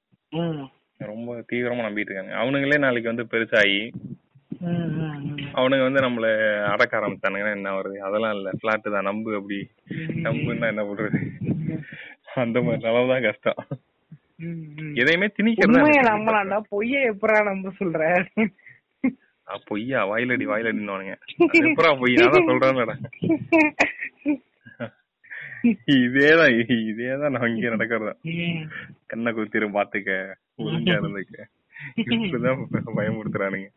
ரொம்ப தீவிரமா நம்பிட்டு இருக்காங்க அவனுங்களே நாளைக்கு வந்து பெருசாகி. அவனுங்க வந்து நம்மள அடக்க ஆரம்பிச்சானுங்கன்னா என்ன வருது அதெல்லாம் இல்ல. பிளாட் தான். நம்பு அப்படி. நம்புன்னா என்ன பண்றது? அந்த மாதிரி நிலவுதான் கஷ்டம். எதையுமே திணிக்கிறது நம்பலாம்டா. பொய்ய எப்படா நம்ப சொல்ற? பொய்யா? வாயிலடி வாயிலடின்னு எப்பரா பொய்? நான் தான் சொல்றேன்லடா. இதேதான் இதேதான் நான் இங்க நடக்கிறது. கண்ணை குத்திரும் பாத்துக்க. ஒழுங்கா இருந்துக்க. இப்படிதான் பயமுறுத்துறானுங்க.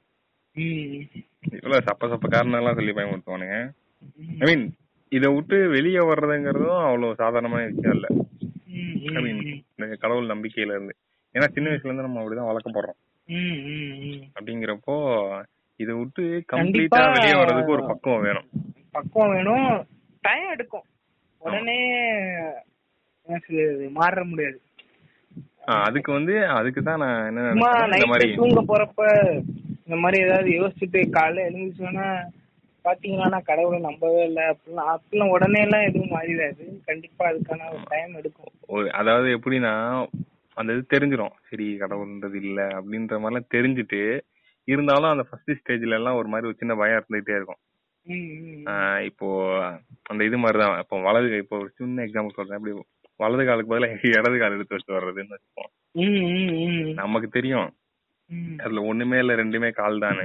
இவ்வளவு சப்ப சப்ப காரணம் எல்லாம் சொல்லி பயமுறுத்துவானுங்க. ஐ மீன் இத விட்டு வெளியே வர்றதுங்கிறதும் அவ்வளவு சாதாரணமான விஷயம் இல்ல. ஐ மீன் இந்த கடவுள் நம்பிக்கையில இருந்து. ஏன்னா சின்ன வயசுல இருந்து நம்ம அப்படிதான் வளர்க்கப்படுறோம். ம், ம், ம். அப்படிங்கிறப்போ இத விட்டு கம்ப்ளீட்டா வெளியே வர்றதுக்கு ஒரு பக்குவம் வேணும். பக்குவம் வேணும். டைம் எடுக்கும். உடனே மாற முடியாது. அதுக்கு வந்து அதுக்கு தான் நான் என்ன தூங்க போறப்ப இந்த மாதிரி ஏதாவது யோசிச்சுட்டு காலைல எழுந்துச்சோன்னா பாத்தீங்கன்னா நான் கடவுளை நம்பவே இல்லை அப்படிலாம் அப்படிலாம் உடனே எல்லாம் எதுவும் மாறிடாது. கண்டிப்பா அதுக்கான ஒரு டைம் எடுக்கும். அதாவது எப்படின்னா அந்த இது தெரிஞ்சிரும். சரி கடவுள்ன்றது இல்ல அப்படின்ற மாதிரிலாம் தெரிஞ்சுட்டு இருந்தாலும் அந்த ஃபர்ஸ்ட் ஸ்டேஜ்ல எல்லாம் ஒரு மாதிரி ஒரு சின்ன பயம் இருந்துகிட்டே இருக்கும். இப்போ அந்த இது மாதிரிதான். இப்போ வலது இப்போ ஒரு சின்ன எக்ஸாம்பிள் சொல்றேன். அப்படி வலது காலுக்கு பதிலாக [laughs] இடது கால் எடுத்து வச்சு வர்றதுன்னு வச்சுப்போம் நமக்கு தெரியும். அதுல ஒண்ணுமே இல்ல ரெண்டுமே கால் தானே.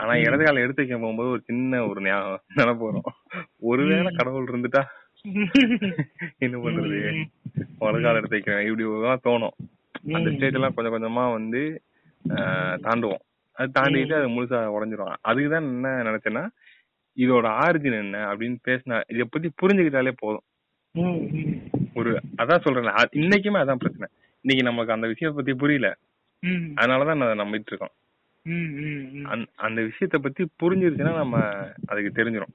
ஆனா இடது கால எடுத்து வைக்க போகும்போது ஒரு சின்ன ஒரு ஞாபகம் நினைப்பு வரும். ஒருவேளை கடவுள் இருந்துட்டா [laughs] என்ன பண்றது? வலது கால எடுத்து வைக்கிறேன். இப்படி தான் தோணும். அந்த ஸ்டேஜ் எல்லாம் கொஞ்சம் கொஞ்சமா வந்து தாண்டுவோம். அது தாண்டிட்டு அது முழுசா உடஞ்சிரும். அதுக்குதான் என்ன நினைச்சேன்னா இதோட ஆரிஜின் என்ன அப்படின்னு பேசினா இத பத்தி புரிஞ்சுக்கிட்டாலே போதும். ஒரு அதான் சொல்றேன் இன்னைக்குமே அதான் பிரச்சனை. இன்னைக்கு நமக்கு அந்த விஷயத்தை பத்தி புரியல. அதனாலதான் நான் நம்பிட்டு இருக்கோம். அந்த- விஷயத்த பத்தி புரிஞ்சிருச்சுன்னா நம்ம அதுக்கு தெரிஞ்சிரும்.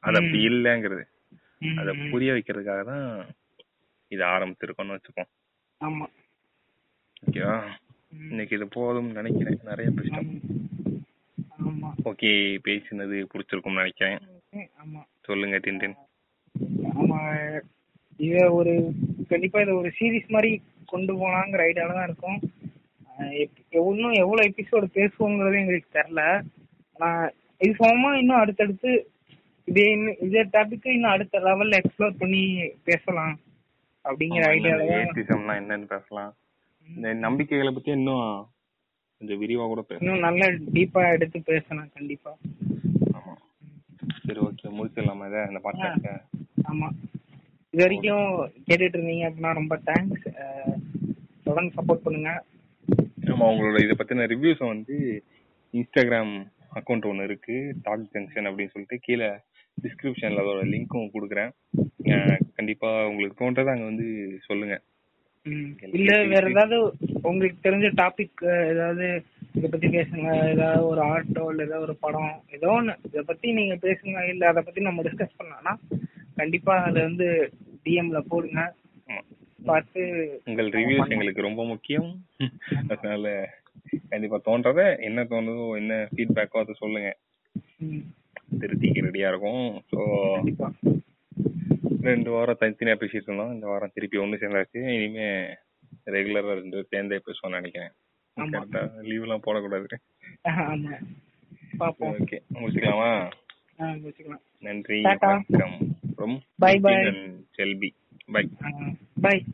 அது அப்படி இல்லைங்கிறது. அத. புரிய வைக்கிறதுக்காக தான் இது ஆரம்பிச்சிருக்கோம்னு வச்சுப்போம். ஆமா. ஓகேவா. இன்னைக்கு இது போதும்னு நினைக்கிறேன். நிறைய பேசிட்டோம். ஆமா. ஓகே பேசினது பிடிச்சிருக்கும்னு நினைக்கிறேன். சொல்லுங்க டின்டின் ஆமா இத ஒரு கண்டிப்பா இத ஒரு சீரிஸ் மாதிரி கொண்டு போலாங்கிற ஐடியால தான் இருக்கும். இன்னும் எவ்வளவு எபிசோடு பேசுவோங்கிறது எங்களுக்கு தெரியல. நான் இது சமமா இன்னும் அடுத்தடுத்து இதே இன்னும் இதே டாபிக் இன்னும் அடுத்த லெவல்ல எக்ஸ்ப்ளோர் பண்ணி பேசலாம் அப்படிங்கிற ஐடியால ஏத்திசம்னா என்னன்னு பேசலாம். இந்த நம்பிக்கைகளை பத்தி இன்னும் கொஞ்சம் விரிவா கூட பேசலாம். இன்னும் நல்ல டீப்பா எடுத்து பேசலாம் கண்டிப்பா. ஆமா. சரி ஓகே முடிச்சிடலாமா இதை இந்த பாட்காஸ்ட ஆமா. இது வரைக்கும் கேட்டுட்டு இருந்தீங்க அப்படின்னா ரொம்ப தேங்க்ஸ் தொடர்ந்து சப்போர்ட் பண்ணுங்க. ஆமா உங்களோட இதை பத்தின ரிவ்யூஸ் வந்து இன்ஸ்டாகிராம் அக்கௌண்ட் ஒன்று இருக்கு டாக் ஜங்ஷன் அப்படின்னு சொல்லிட்டு கீழே டிஸ்கிரிப்ஷன்ல அதோட லிங்க்கும் கொடுக்குறேன் கண்டிப்பா உங்களுக்கு தோன்றதை அங்க வந்து சொல்லுங்க. இல்ல வேற ஏதாவது உங்களுக்கு தெரிஞ்ச டாபிக் ஏதாவது இத பத்தி பேசுங்க ஏதாவது ஒரு ஆர்ட்டோ இல்ல ஏதாவது ஒரு படம் ஏதோ ஒண்ணு இத பத்தி நீங்க பேசுங்க இல்ல அத பத்தி நம்ம டிஸ்கஸ் பண்ணலாம்னா கண்டிப்பா அத வந்து டிஎம்ல போடுங்க. பார்த்து உங்கள் ரிவ்யூஸ் எங்களுக்கு ரொம்ப முக்கியம். அதனால கண்டிப்பா தோன்றத என்ன தோணுதோ என்ன ஃபீட்பேக்கோ அதை சொல்லுங்க. திருத்திக்கு ரெடியா இருக்கும். ஸோ ரெண்டு வாரம் தனித்தனியா பேசிட்டு இருந்தோம். இந்த வாரம் திருப்பி ஒண்ணு சேர்ந்தாச்சு. இனிமே ரெகுலரா ரெண்டு பேரும் சேர்ந்தே பேசுவோம்னு நினைக்கிறேன். கரெக்டா? லீவ் எல்லாம் போடக்கூடாது ஓகே முடிச்சுக்கலாமா? நன்றி. வணக்கம். ரொம்ப Bye Bye. Bye.